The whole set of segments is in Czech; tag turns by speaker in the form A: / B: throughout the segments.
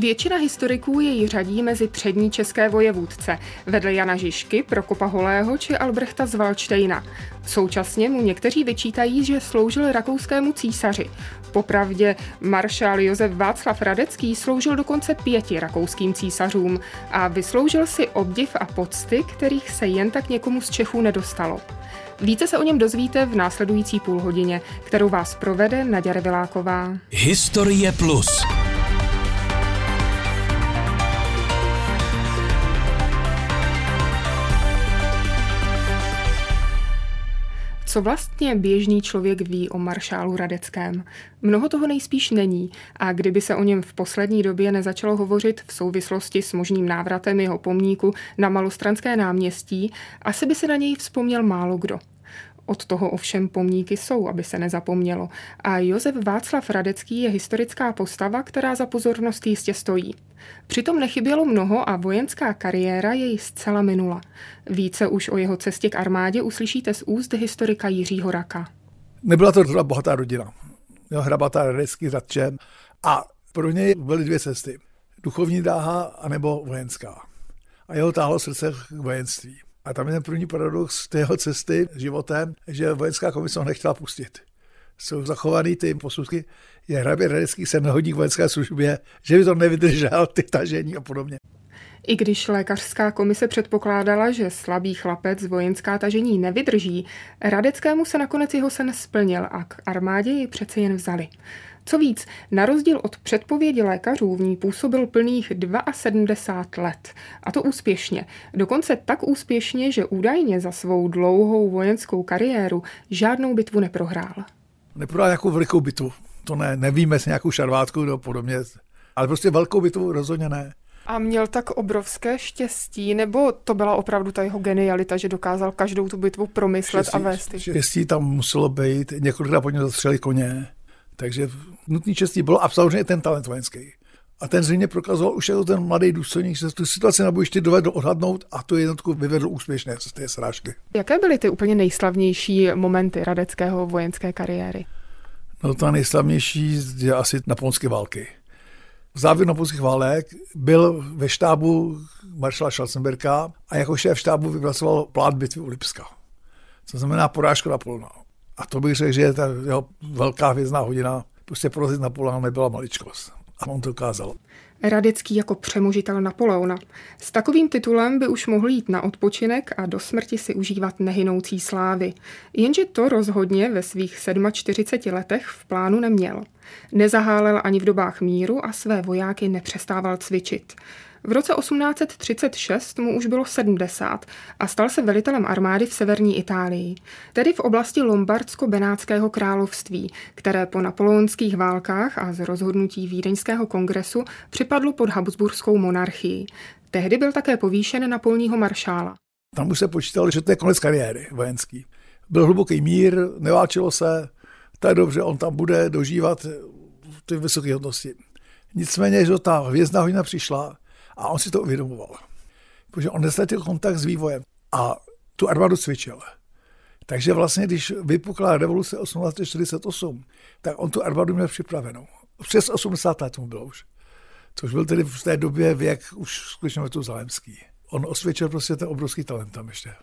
A: Většina historiků jej řadí mezi přední české vojevůdce, vedle Jana Žižky, Prokopa Holého či Albrechta z Valštejna. Současně mu někteří vyčítají, že sloužil rakouskému císaři. Popravdě maršál Josef Václav Radecký sloužil dokonce pěti rakouským císařům a vysloužil si obdiv a pocty, kterých se jen tak někomu z Čechů nedostalo. Více se o něm dozvíte v následující půlhodině, kterou vás provede Naděra Viláková.
B: Historie Plus.
A: Co vlastně běžný člověk ví o maršálu Radeckém? Mnoho toho nejspíš není a kdyby se o něm v poslední době nezačalo hovořit v souvislosti s možným návratem jeho pomníku na Malostranské náměstí, asi by se na něj vzpomněl málo kdo. Od toho ovšem pomníky jsou, aby se nezapomnělo. A Josef Václav Radecký je historická postava, která za pozornost jistě stojí. Přitom nechybělo mnoho a vojenská kariéra jej zcela minula. Více už o jeho cestě k armádě uslyšíte z úst historika Jiřího Raka.
C: Nebyla to bohatá rodina. Jo, hrabatá Radecký zatčen. A pro něj byly dvě cesty. Duchovní dráha anebo vojenská. A jeho táhlo srdce k vojenství. A tam je ten první paradox tého cesty životem, že vojenská komise ho nechtěla pustit. Jsou zachovaný ty posudky, je hrabě Radecký se nehodí k vojenské službě, že by to nevydržel, ty tažení a podobně.
A: I když lékařská komise předpokládala, že slabý chlapec vojenská tažení nevydrží, Radeckému se nakonec jeho sen splnil a k armádě ji přece jen vzali. Co víc, na rozdíl od předpovědi lékařů v ní působil plných 72 let. A to úspěšně. Dokonce tak úspěšně, že údajně za svou dlouhou vojenskou kariéru žádnou bitvu neprohrál.
C: Neprohrál nějakou velikou bitvu. To ne, nevíme s nějakou šarvátkou nebo podobně. Ale prostě velkou bitvu rozhodně ne.
A: A měl tak obrovské štěstí, nebo to byla opravdu ta jeho genialita, že dokázal každou tu bitvu promyslet
C: štěstí,
A: a vést?
C: Štěstí tam muselo být, několikrát po něm zastřeli koně, takže nutný štěstí bylo a samozřejmě ten talent vojenský. A ten zřejmě prokazoval už jako ten mladý důstojník, že tu situaci na bojišti dovedl odhadnout a tu jednotku vyvedl úspěšně z té srážky.
A: Jaké byly ty úplně nejslavnější momenty radeckého vojenské kariéry?
C: No ta nejslavnější je asi napoleonské války. V závěru napoleonských válek byl ve štábu maršala Schwarzenberka a jako šéf štábu vypracoval plán bitvy u Lipska. To znamená porážka Napoleona. A to bych řekl, že je ta jeho velká hvězdná hodina. Prostě porazit Napoleona nebyla maličkost. A on to ukázal.
A: Radecký jako přemožitel Napoleona. S takovým titulem by už mohl jít na odpočinek a do smrti si užívat nehynoucí slávy. Jenže to rozhodně ve svých 47 letech v plánu neměl. Nezahálel ani v dobách míru a své vojáky nepřestával cvičit. V roce 1836 mu už bylo 70 a stal se velitelem armády v severní Itálii, tedy v oblasti Lombardsko-Benátského království, které po napoleonských válkách a z rozhodnutí Vídeňského kongresu připadlo pod Habsburskou monarchii. Tehdy byl také povýšen na polního maršála.
C: Tam už se počítalo, že to je konec kariéry vojenský. Byl hluboký mír, neválčilo se, tak dobře, on tam bude dožívat ty vysoké hodnosti. Nicméně, že ta hvězdná hodina přišla a on si to uvědomoval. Protože on nestratil kontakt s vývojem a tu armádu cvičil. Takže vlastně, když vypukla revoluce 1848, tak on tu armádu měl připravenou. Přes 80 let mu bylo už. Což byl tedy v té době věk už skutečně metuzalemský. On osvědčil prostě ten obrovský talent tam ještě.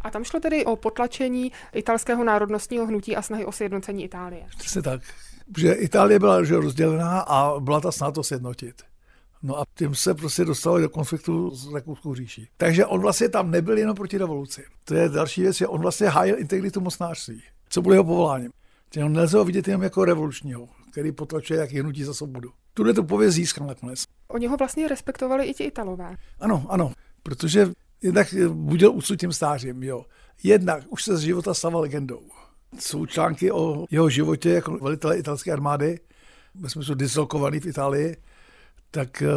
A: A tam šlo tedy o potlačení italského národnostního hnutí a snahy o sjednocení Itálie.
C: Přesně tak. Že Itálie byla že rozdělená a byla ta snaha to sjednotit. No a tím se prostě dostali do konfliktu s Rakouskou říší. Takže on vlastně tam nebyl jenom proti revoluci. To je další věc, že on vlastně hájil integritu mocnářství. Co bylo jeho povoláním? On nelze ho vidět jenom jako revolučního, který potlačuje jak hnutí za svobodu. Tuhle to pověst získal nakonec.
A: Oni ho vlastně respektovali i ti Italové.
C: Ano, ano, protože jednak budil úctu tím stářím, jo. Jednak už se z života stával legendou. Jsou články o jeho životě jako velitele italské armády, ve smyslu dislokovaný v Itálii, tak eh,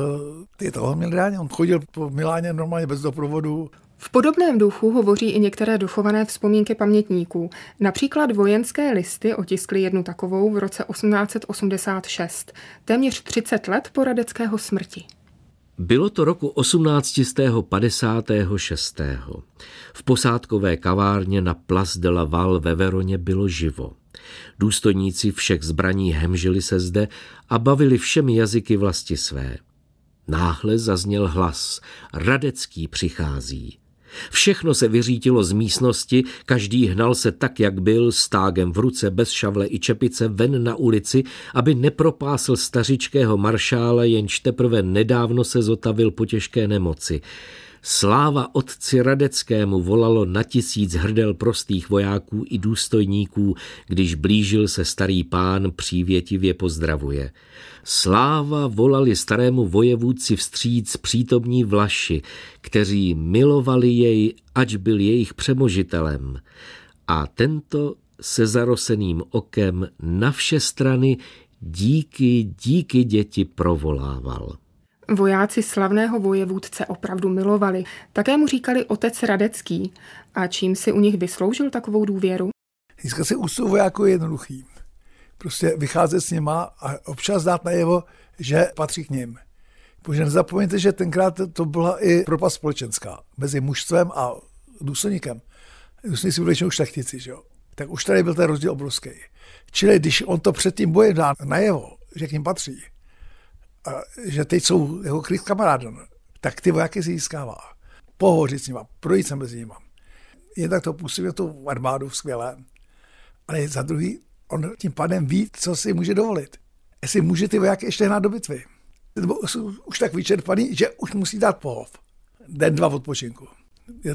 C: ty toho měl rádi. On chodil po Miláně normálně bez doprovodu.
A: V podobném duchu hovoří i některé dochované vzpomínky pamětníků. Například vojenské listy otiskly jednu takovou v roce 1886, téměř 30 let po radeckého smrti.
B: Bylo to roku 1856. V posádkové kavárně na Place de la Val ve Veroně bylo živo. Důstojníci všech zbraní hemžili se zde a bavili všemi jazyky vlasti své. Náhle zazněl hlas. Radecký přichází. Všechno se vyřítilo z místnosti, každý hnal se tak, jak byl, stágem v ruce, bez šavle i čepice, ven na ulici, aby nepropásl stařičkého maršála, jenž teprve nedávno se zotavil po těžké nemoci. Sláva otci Radeckému volalo na tisíc hrdel prostých vojáků i důstojníků, když blížil se starý pán přívětivě pozdravuje. Sláva volali starému vojevůdci vstříc přítomní vlaši, kteří milovali jej, ač byl jejich přemožitelem. A tento se zaroseným okem na vše strany díky, díky děti provolával.
A: Vojáci slavného vojevůdce opravdu milovali. Také mu říkali otec Radecký. A čím si u nich vysloužil takovou důvěru?
C: Získat si úctu vojáků je jednoduchý. Prostě vycházet s nima a občas dát najevo, že patří k ním. Protože nezapomeňte, že tenkrát to byla i propast společenská mezi mužstvem a důstojníkem. Důstojníci byli už šlechtici, že jo? Tak už tady byl ten rozdíl obrovský. Čili když on to před tím bojem dá najevo, že k ním patří, a že teď jsou jeho kryt kamarádem, tak ty vojáky si získává. Pohovořit s nima, projít se mezi nima. Jednak to působí tu armádu skvěle, ale za druhý, on tím pádem ví, co si může dovolit. Jestli může ty vojáky ještě hnát do bitvy. Nebo jsou už tak vyčerpaný, že už musí dát pohov. Den, dva odpočinku.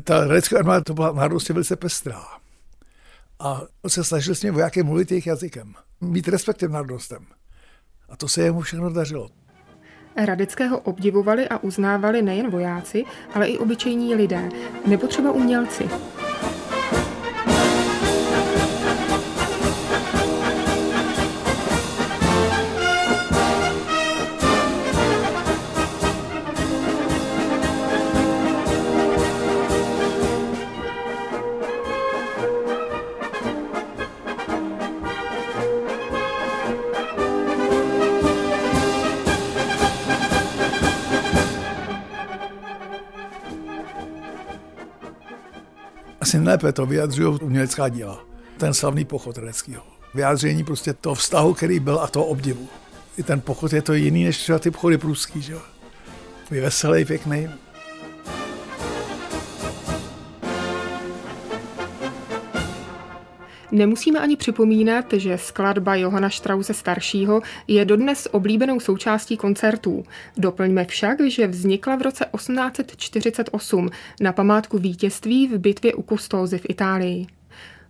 C: Ta radická armáda to byla národnostě velice pestrá. A on se snažil s těmi vojáky mluvit jejich jazykem. Mít respekt těm národnostem. A to se jemu všechno dařilo.
A: Radického obdivovali a uznávali nejen vojáci, ale i obyčejní lidé, nebo třeba umělci.
C: Asi nejlépe to vyjadřují umělecká díla. Ten slavný pochod Redeckého. Vyjádření prostě toho vztahu, který byl a toho obdivu. I ten pochod je to jiný než třeba ty pochody pruský, že jo. Je veselý, pěkný.
A: Nemusíme ani připomínat, že skladba Johana Strause staršího je dodnes oblíbenou součástí koncertů. Doplňme však, že vznikla v roce 1848 na památku vítězství v bitvě u Kustózy v Itálii.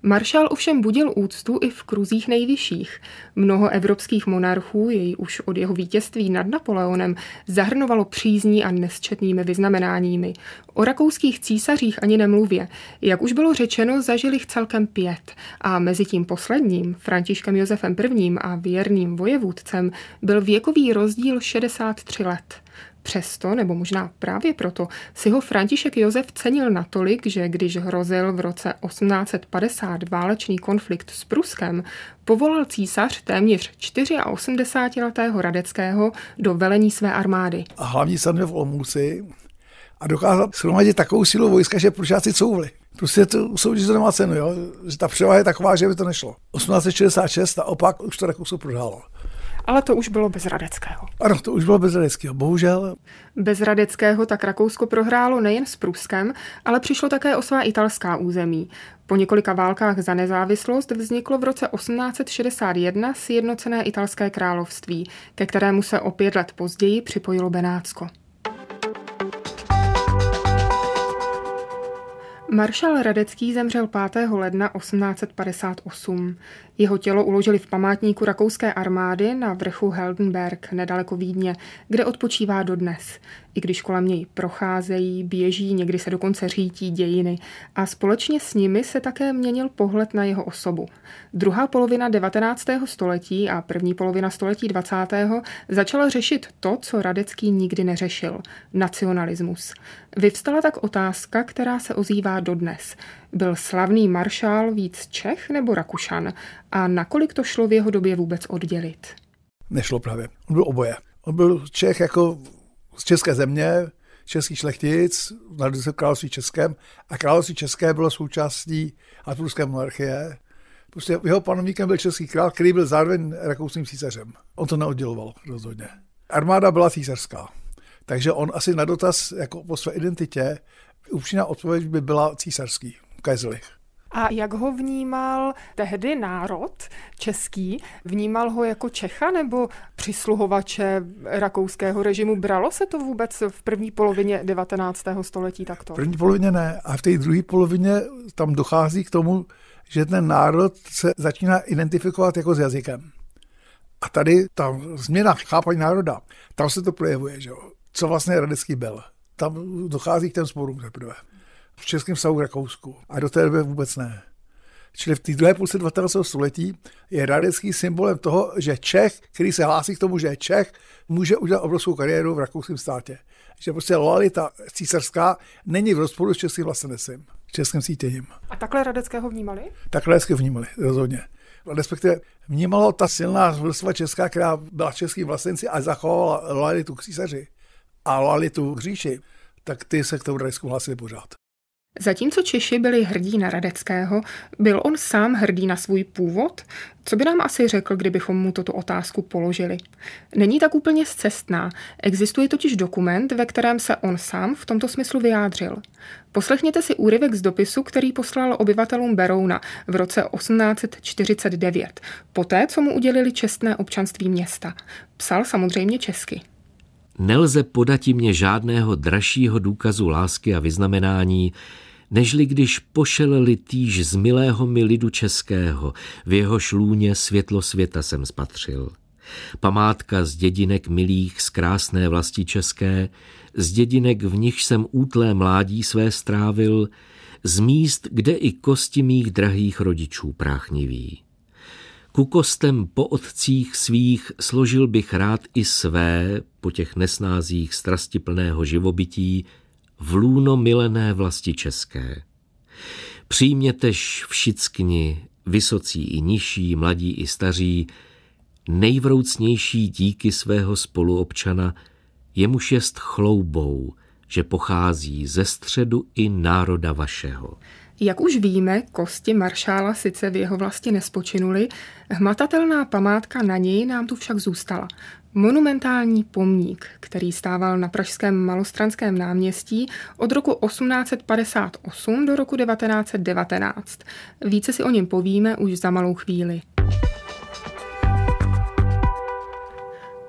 A: Maršál ovšem budil úctu i v kruzích nejvyšších. Mnoho evropských monarchů jej už od jeho vítězství nad Napoleonem zahrnovalo přízní a nesčetnými vyznamenáními. O rakouských císařích ani nemluvě. Jak už bylo řečeno, zažili jich celkem pět a mezi tím posledním, Františkem Josefem I. a věrným vojevůdcem, byl věkový rozdíl 63 let. Přesto, nebo možná právě proto, si ho František Josef cenil natolik, že když hrozil v roce 1850 válečný konflikt s Pruskem, povolal císař téměř 84-letého Radeckého do velení své armády.
C: A hlavní sadne v Olmůci a dokázal shromadit takovou sílu vojska, že prušáci couvli. Prostě to soudí, to nemá cenu, jo? že ta převaha je taková, že by to nešlo. 1866 opak už to Rakousko prohrálo.
A: Ale to už bylo bez Radeckého.
C: Ano, to už bylo bez Radeckého, bohužel.
A: Bez Radeckého tak Rakousko prohrálo nejen s Pruskem, ale přišlo také o svá italská území. Po několika válkách za nezávislost vzniklo v roce 1861 sjednocené italské království, ke kterému se o pět let později připojilo Benátsko. Maršal Radecký zemřel 5. ledna 1858. Jeho tělo uložili v památníku rakouské armády na vrchu Heldenberg, nedaleko Vídně, kde odpočívá dodnes. I když kolem něj procházejí, běží, někdy se dokonce řítí dějiny a společně s nimi se také měnil pohled na jeho osobu. Druhá polovina 19. století a první polovina století 20. začala řešit to, co Radecký nikdy neřešil – nacionalismus. Vyvstala tak otázka, která se ozývá dodnes. Byl slavný maršál víc Čech nebo Rakušan a nakolik to šlo v jeho době vůbec oddělit?
C: Nešlo právě. On byl oboje. On byl Čech jako z české země, český šlechtic, narodil se v království českém a království české bylo součástí Habsburské monarchie. Prostě jeho panovníkem byl český král, který byl zároveň rakouským císařem. On to neodděloval rozhodně. Armáda byla císařská. Takže on asi na dotaz jako po své identitě, upřímná odpověď by byla císařský, Kaiserlich.
A: A jak ho vnímal tehdy národ český? Vnímal ho jako Čecha nebo přisluhovače rakouského režimu? Bralo se to vůbec v první polovině 19. století takto?
C: V první polovině ne. A v té druhé polovině tam dochází k tomu, že ten národ se začíná identifikovat jako s jazykem. A tady ta změna chápaní národa, tam se to projevuje, že jo? Co vlastně Radecký byl. Tam dochází k těm sporům teprve v českém k Rakousku. A do té doby vůbec ne. Čili v té druhé půlce 19. století je Radecký symbolem toho, že Čech, který se hlásí k tomu, že je Čech, může udělat obrovskou kariéru v rakouském státě. Že prostě lojalita císařská není v rozporu s českým vlastenectvím, českým cítěním.
A: A takhle Radeckého vnímali?
C: Takhle Radeckého vnímali, rozhodně. Respektive vnímalo ta silná vrstva česká, která byla českým vlastenci a zachovala lojalitu k císaři a lojalitu k říši, tak ty se k tomu Radecku hlásili pořád.
A: Zatímco Češi byli hrdí na Radeckého, byl on sám hrdý na svůj původ? Co by nám asi řekl, kdybychom mu toto otázku položili? Není tak úplně zcestná. Existuje totiž dokument, ve kterém se on sám v tomto smyslu vyjádřil. Poslechněte si úryvek z dopisu, který poslal obyvatelům Berouna v roce 1849, poté, co mu udělili čestné občanství města. Psal samozřejmě česky.
B: Nelze podati mě žádného dražšího důkazu lásky a vyznamenání, nežli když pošeleli týž z milého mi lidu českého, v jeho šlůně světlo světa jsem spatřil. Památka z dědinek milých z krásné vlasti české, z dědinek v nich jsem útlé mládí své strávil, z míst, kde i kosti mých drahých rodičů práchniví. Ku kostem po otcích svých složil bych rád i své, po těch nesnázích strastiplného živobytí, v lůno milené vlasti české. Přijmětež všickni, vysocí i nižší, mladí i staří, nejvroucnější díky svého spoluobčana, jemuž jest chloubou, že pochází ze středu i národa vašeho.
A: Jak už víme, kosti maršála sice v jeho vlasti nespočinuly, hmatatelná památka na něj nám tu však zůstala. Monumentální pomník, který stával na pražském malostranském náměstí od roku 1858 do roku 1919. Více si o něm povíme už za malou chvíli.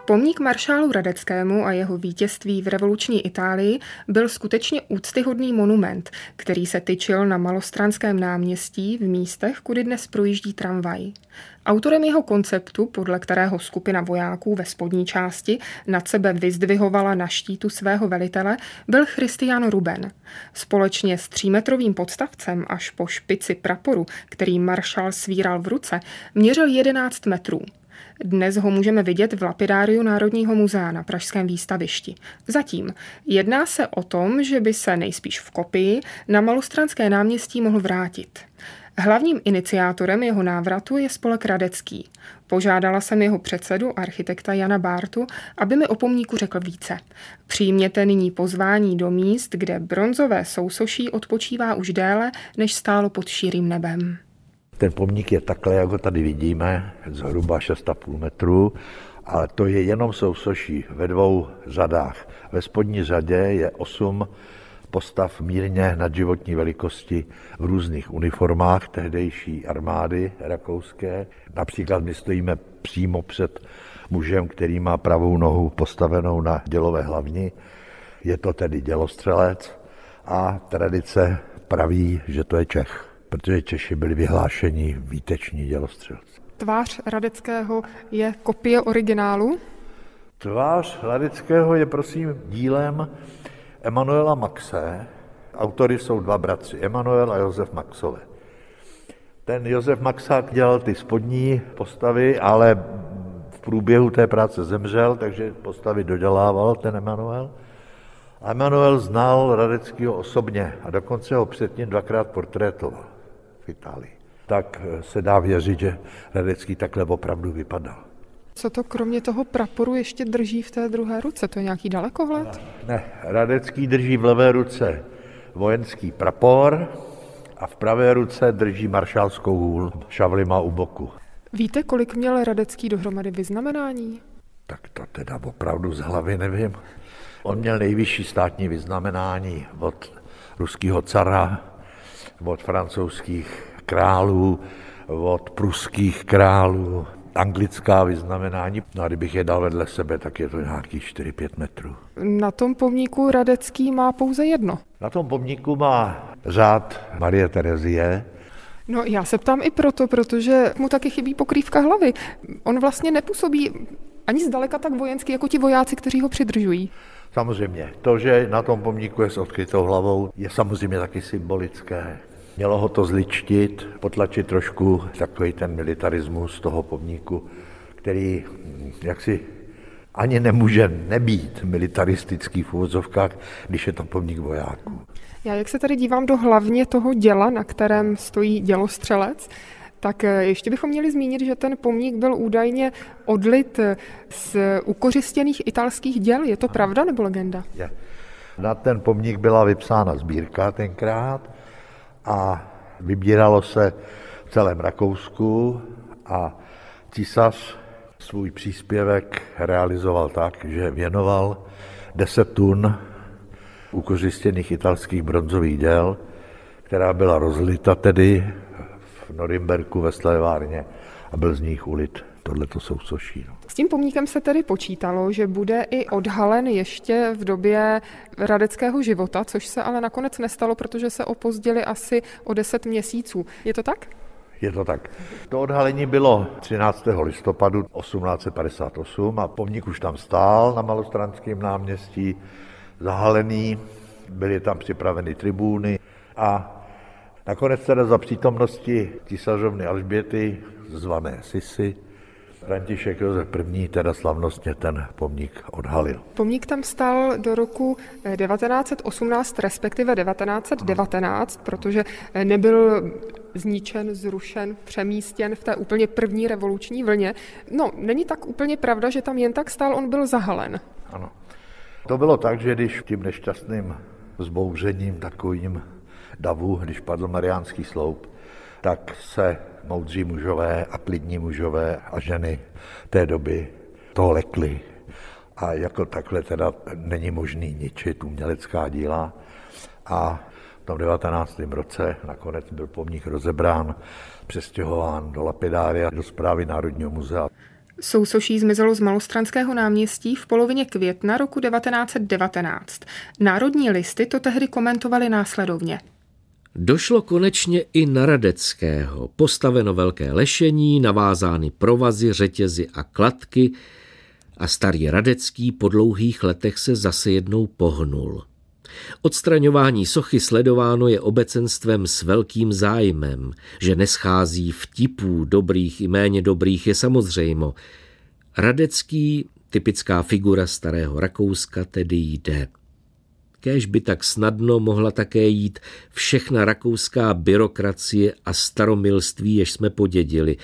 A: Pomník maršálu Radeckému a jeho vítězství v revoluční Itálii byl skutečně úctyhodný monument, který se tyčil na malostranském náměstí v místech, kudy dnes projíždí tramvaj. Autorem jeho konceptu, podle kterého skupina vojáků ve spodní části nad sebe vyzdvihovala na štítu svého velitele, byl Christian Ruben. Společně s třímetrovým podstavcem až po špici praporu, který maršál svíral v ruce, měřil 11 metrů. Dnes ho můžeme vidět v lapidáriu Národního muzea na Pražském výstavišti. Zatím jedná se o tom, že by se nejspíš v kopii na Malostranské náměstí mohl vrátit. Hlavním iniciátorem jeho návratu je spolek Radecký. Požádala jsem jeho předsedu, architekta Jana Bártu, aby mi o pomníku řekl více. Přijměte nyní pozvání do míst, kde bronzové sousoší odpočívá už déle, než stálo pod šírým nebem.
D: Ten pomník je takhle, jak ho tady vidíme, zhruba 6,5 metru, ale to je jenom sousoší ve dvou řadách. Ve spodní řadě je 8 postav mírně nadživotní velikosti v různých uniformách tehdejší armády rakouské. Například my stojíme přímo před mužem, který má pravou nohu postavenou na dělové hlavni. Je to tedy dělostřelec a tradice praví, že to je Čech protože Češi byli vyhlášeni výteční dělostřelci.
A: Tvář Radeckého je kopie originálu?
D: Tvář Radeckého je prosím dílem Emanuela Maxe. Autory jsou dva bratři, Emanuel a Josef Maxové. Ten Josef Maxák dělal ty spodní postavy, ale v průběhu té práce zemřel, takže postavy dodělával ten Emanuel. A Emanuel znal Radeckého osobně a dokonce ho předtím dvakrát portrétoval v Itálii. Tak eh, se dá věřit, že Radecký takhle opravdu vypadal.
A: Co to kromě toho praporu ještě drží v té druhé ruce? To je nějaký dalekohled?
D: Ne, Radecký drží v levé ruce vojenský prapor a v pravé ruce drží maršálskou hůl. Šavly má u boku.
A: Víte, kolik měl Radecký dohromady vyznamenání?
D: Tak to teda opravdu z hlavy nevím. On měl nejvyšší státní vyznamenání od ruského cara, od francouzských králů, od pruských králů, anglická vyznamenání. No a kdybych je dal vedle sebe, tak je to nějakých 4-5 metrů.
A: Na tom pomníku Radecký má pouze jedno.
D: Na tom pomníku má řád Marie Terezie.
A: No já se ptám i proto, protože mu taky chybí pokrývka hlavy. On vlastně nepůsobí ani zdaleka tak vojenský, jako ti vojáci, kteří ho přidržují.
D: Samozřejmě, to, že na tom pomníku je s odkrytou hlavou, je samozřejmě taky symbolické. Mělo ho to zličtit, potlačit trošku takový ten militarismus toho pomníku, který jaksi ani nemůže nebýt militaristický v úvozovkách, když je to pomník vojáků.
A: Já jak se tady dívám do hlavně toho děla, na kterém stojí dělostřelec, tak eh, ještě bychom měli zmínit, že ten pomník byl údajně odlit z ukořistěných italských děl. Je to pravda nebo legenda?
D: Je. Na ten pomník byla vypsána sbírka tenkrát a vybíralo se v celém Rakousku a císař svůj příspěvek realizoval tak, že věnoval 10 tun ukořistěných italských bronzových děl, která byla rozlita tedy v Norimberku ve slévárně a byl z nich ulit tohleto sousoší. No.
A: S tím pomníkem se tedy počítalo, že bude i odhalen ještě v době radeckého života, což se ale nakonec nestalo, protože se opozdili asi o 10 měsíců. Je to tak?
D: Je to tak. To odhalení bylo 13. listopadu 1858 a pomník už tam stál na Malostranském náměstí, zahalený, byly tam připraveny tribúny a nakonec teda za přítomnosti císařovny Alžběty, zvané Sisy, František Josef I. teda slavnostně ten pomník odhalil.
A: Pomník tam stál do roku 1918, respektive 1919, protože nebyl zničen, zrušen, přemístěn v té úplně první revoluční vlně. No, není tak úplně pravda, že tam jen tak stál, on byl zahalen.
D: Ano. To bylo tak, že když tím nešťastným zbouřením takovým davu, když padl Mariánský sloup, tak se moudří mužové a klidní mužové a ženy té doby to lekli. A jako takhle teda není možný ničit umělecká díla. A v tom 19. roce nakonec byl pomník rozebrán, přestěhován do lapidária, do zprávy Národního muzea.
A: Sousoší zmizelo z Malostranského náměstí v polovině května roku 1919. Národní listy to tehdy komentovaly následovně.
B: Došlo konečně i na Radeckého. Postaveno velké lešení, navázány provazy, řetězy a kladky a starý Radecký po dlouhých letech se zase jednou pohnul. Odstraňování sochy sledováno je obecenstvem s velkým zájmem, že neschází vtipů dobrých i méně dobrých je samozřejmo. Radecký, typická figura starého Rakouska, tedy jde. Kéž by tak snadno mohla také jít všechna rakouská byrokracie a staromilství, jež jsme podědili,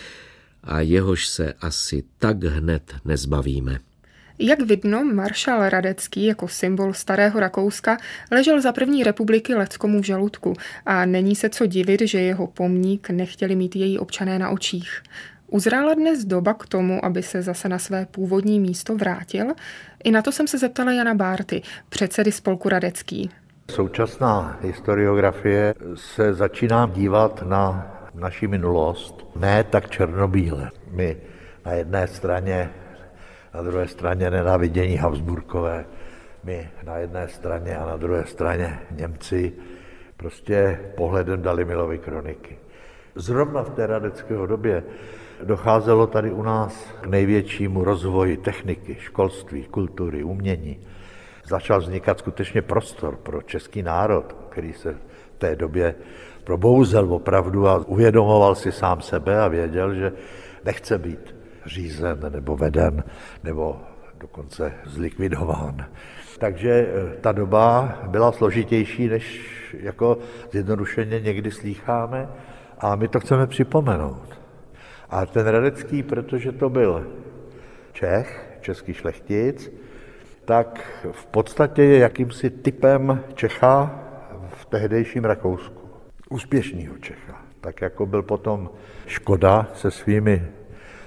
B: a jehož se asi tak hned nezbavíme.
A: Jak vidno, maršál Radecký jako symbol starého Rakouska ležel za první republiky Leckomu v žaludku a není se co divit, že jeho pomník nechtěli mít její občané na očích. Uzrála dnes doba k tomu, aby se zase na své původní místo vrátil? I na to jsem se zeptala Jana Bárty, předsedy spolku Radecký.
D: Současná historiografie se začíná dívat na naši minulost ne tak černobíle. My na jedné straně, na druhé straně nenávidění Habsburkové, my na jedné straně a na druhé straně Němci prostě pohledem dali Milovy kroniky. Zrovna v té radeckého době docházelo tady u nás k největšímu rozvoji techniky, školství, kultury, umění. Začal vznikat skutečně prostor pro český národ, který se v té době probouzel opravdu a uvědomoval si sám sebe a věděl, že nechce být řízen nebo veden nebo dokonce zlikvidován. Takže eh, ta doba byla složitější, než jako zjednodušeně někdy slýcháme a my to chceme připomenout. A ten Radecký, protože to byl Čech, český šlechtic, tak v podstatě je jakýmsi typem Čecha v tehdejším Rakousku. Úspěšného Čecha. Tak jako byl potom Škoda se svými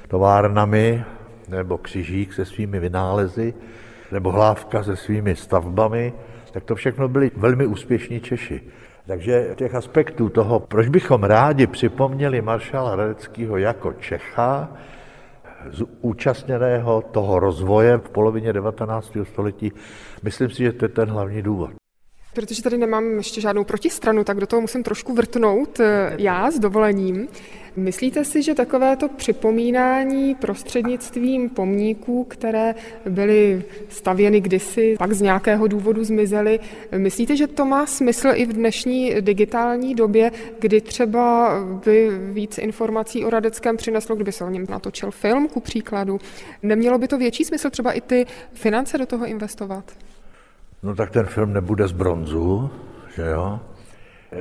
D: továrnami, nebo Křižík se svými vynálezy, nebo Hlávka se svými stavbami, tak to všechno byli velmi úspěšní Češi. Takže těch aspektů toho, proč bychom rádi připomněli maršála Radeckého jako Čecha, zúčastněného toho rozvoje v polovině 19. století, myslím si, že to je ten hlavní důvod.
A: Protože tady nemám ještě žádnou protistranu, tak do toho musím trošku vrtnout eh, já s dovolením. Myslíte si, že takovéto připomínání prostřednictvím pomníků, které byly stavěny kdysi, pak z nějakého důvodu zmizely, myslíte, že to má smysl i v dnešní digitální době, kdy třeba by víc informací o Radeckém přineslo, kdyby se o něm natočil film, ku příkladu? Nemělo by to větší smysl třeba i ty finance do toho investovat?
D: No tak ten film nebude z bronzu, že jo?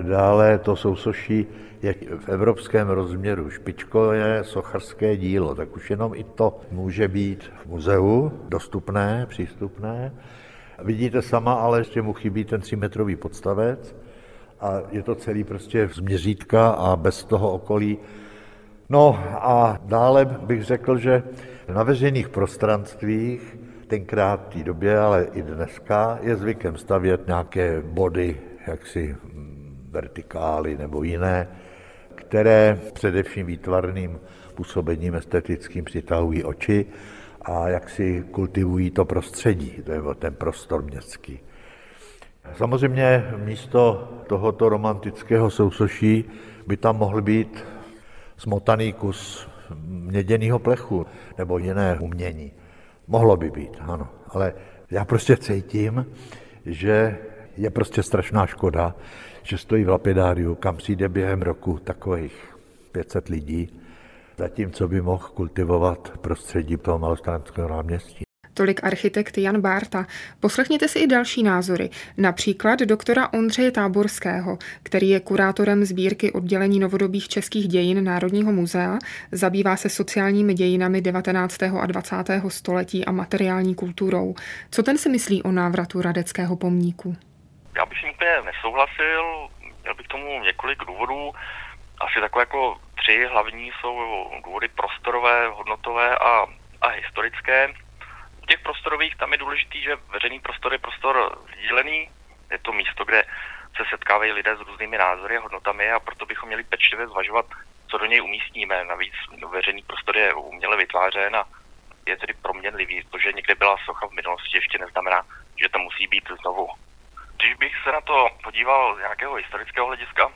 D: Dále to sousoší je v evropském rozměru. Špičkové socharské dílo, tak už jenom i to může být v muzeu dostupné, přístupné. Vidíte sama, ale ještě mu chybí ten 3-metrový podstavec a je to celý prostě z měřítka a bez toho okolí. No a dále bych řekl, že na veřejných prostranstvích tenkrát v té době, ale i dneska je zvykem stavět nějaké body, jaksi vertikály nebo jiné, které především výtvarným působením estetickým přitahují oči a jak si kultivují to prostředí, je ten prostor městský. Samozřejmě místo tohoto romantického sousoší by tam mohl být smotaný kus měděného plechu nebo jiné umění. Mohlo by být, ano. Ale já prostě cítím, že je prostě strašná škoda, že stojí v lapidáriu, kam přijde během roku takových 500 lidí, zatímco by mohl kultivovat prostředí toho malostranského náměstí.
A: Tolik architekt Jan Bárta. Poslechněte si i další názory, například doktora Ondřeje Táborského, který je kurátorem sbírky oddělení novodobých českých dějin Národního muzea, zabývá se sociálními dějinami 19. a 20. století a materiální kulturou. Co ten si myslí o návratu radeckého pomníku?
E: Já bych s ním úplně nesouhlasil, měl bych tomu několik důvodů. Asi takové jako tři hlavní jsou důvody prostorové, hodnotové a, a historické. U těch prostorových tam je důležitý, že veřejný prostor je prostor sdílený, je to místo, kde se setkávají lidé s různými názory a hodnotami a proto bychom měli pečlivě zvažovat, co do něj umístíme. Navíc veřejný prostor je uměle vytvářen a je tedy proměnlivý. To, že někde byla socha v minulosti, ještě neznamená, že to musí být znovu. Když bych se na to podíval z nějakého historického hlediska,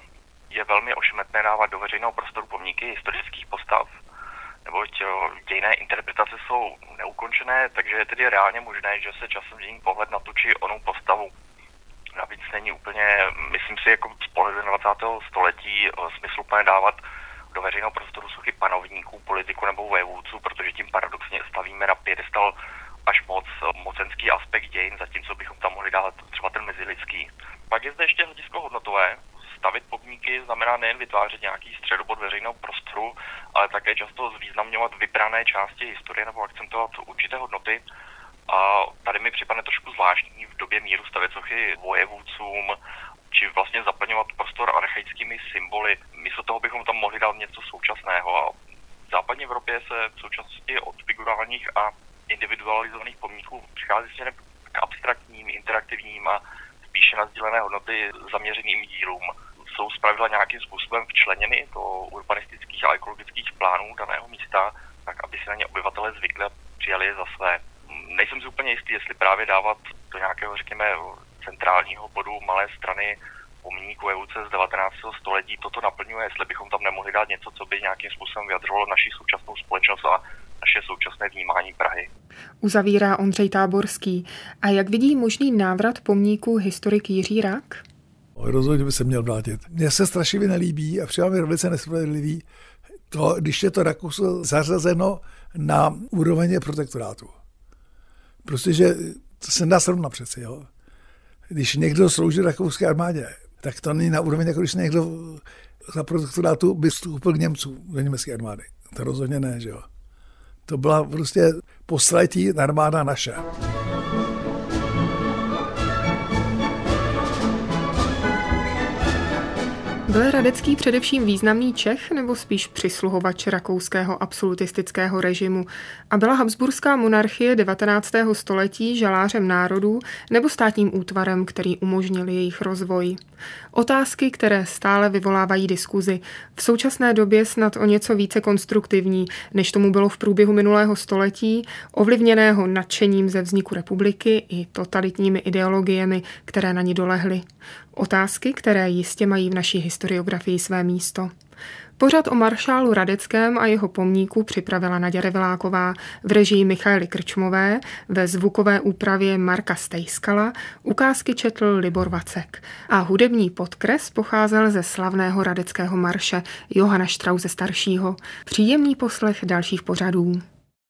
E: je velmi ošmetné dávat do veřejného prostoru pomníky historických postav, neboť dějné interpretace jsou neukončené, takže je tedy reálně možné, že se časem změní pohled na tu či onou postavu. Navíc není úplně, myslím si, jako z pohledu 20. století smysluplné dávat do veřejného prostoru suchy panovníků, politiků nebo vévůdců, protože tím paradoxně stavíme na pědestal až moc mocenský aspekt dějin, zatímco bychom tam mohli dát třeba ten mezilidský. Pak je zde ještě hledisko hodnotové. Stavit pomníky znamená nejen vytvářet nějaký středobod veřejného prostoru, ale také často zvýznamňovat vybrané části historie nebo akcentovat určité hodnoty. A tady mi připadne trošku zvláštní v době míru stavět sochy vojevůdcům, či vlastně zaplňovat prostor archaickými symboly. Místo toho bychom tam mohli dát něco současného. A v západní Evropě se v současnosti od figurálních a individualizovaných pomníků přichází směrem k abstraktním, interaktivním a spíše na sdílené hodnoty zaměřeným dílům. Jsou zpravidla nějakým způsobem včleněny do urbanistických a ekologických plánů daného místa, tak aby si na ně obyvatele zvykli a přijali je za své. Nejsem si úplně jistý, jestli právě dávat do nějakého, řekněme, centrálního bodu malé strany pomníku evoluce z 19. století toto naplňuje, jestli bychom tam nemohli dát něco, co by nějakým způsobem vyjadřovalo naši současnou společnost a naše současné vnímání Prahy.
A: Uzavírá Ondřej Táborský. A jak vidí možný návrat pomníku historik Jiří Rak?
C: Rozhodně by se měl vrátit. Mně se strašivě nelíbí a přijám je velice nespravedlivý, to, když je to Rakousko zařazeno na úroveň protektorátu. Prostě, že to se dá srovnat přeci, jo. Když někdo slouží rakouské armádě, tak to není na úroveň, jako když někdo za protektorátu by vstoupil k Němcům do německé armády. To rozhodně ne, že jo. To byla prostě posletí armáda naše.
A: Byl Radecký především významný Čech nebo spíš přisluhovač rakouského absolutistického režimu? A byla Habsburská monarchie 19. století žalářem národů nebo státním útvarem, který umožnil jejich rozvoj? Otázky, které stále vyvolávají diskuzi. V současné době snad o něco více konstruktivní, než tomu bylo v průběhu minulého století, ovlivněného nadšením ze vzniku republiky i totalitními ideologiemi, které na ní dolehly. Otázky, které jistě mají v naší historiografii své místo. Pořad o maršálu Radeckém a jeho pomníku připravila Naděra Reviláková v režii Michaely Krčmové, ve zvukové úpravě Marka Stejskala, ukázky četl Libor Vacek a hudební podkres pocházel ze slavného radeckého marše Johana Štrauze staršího. Příjemný poslech dalších pořadů.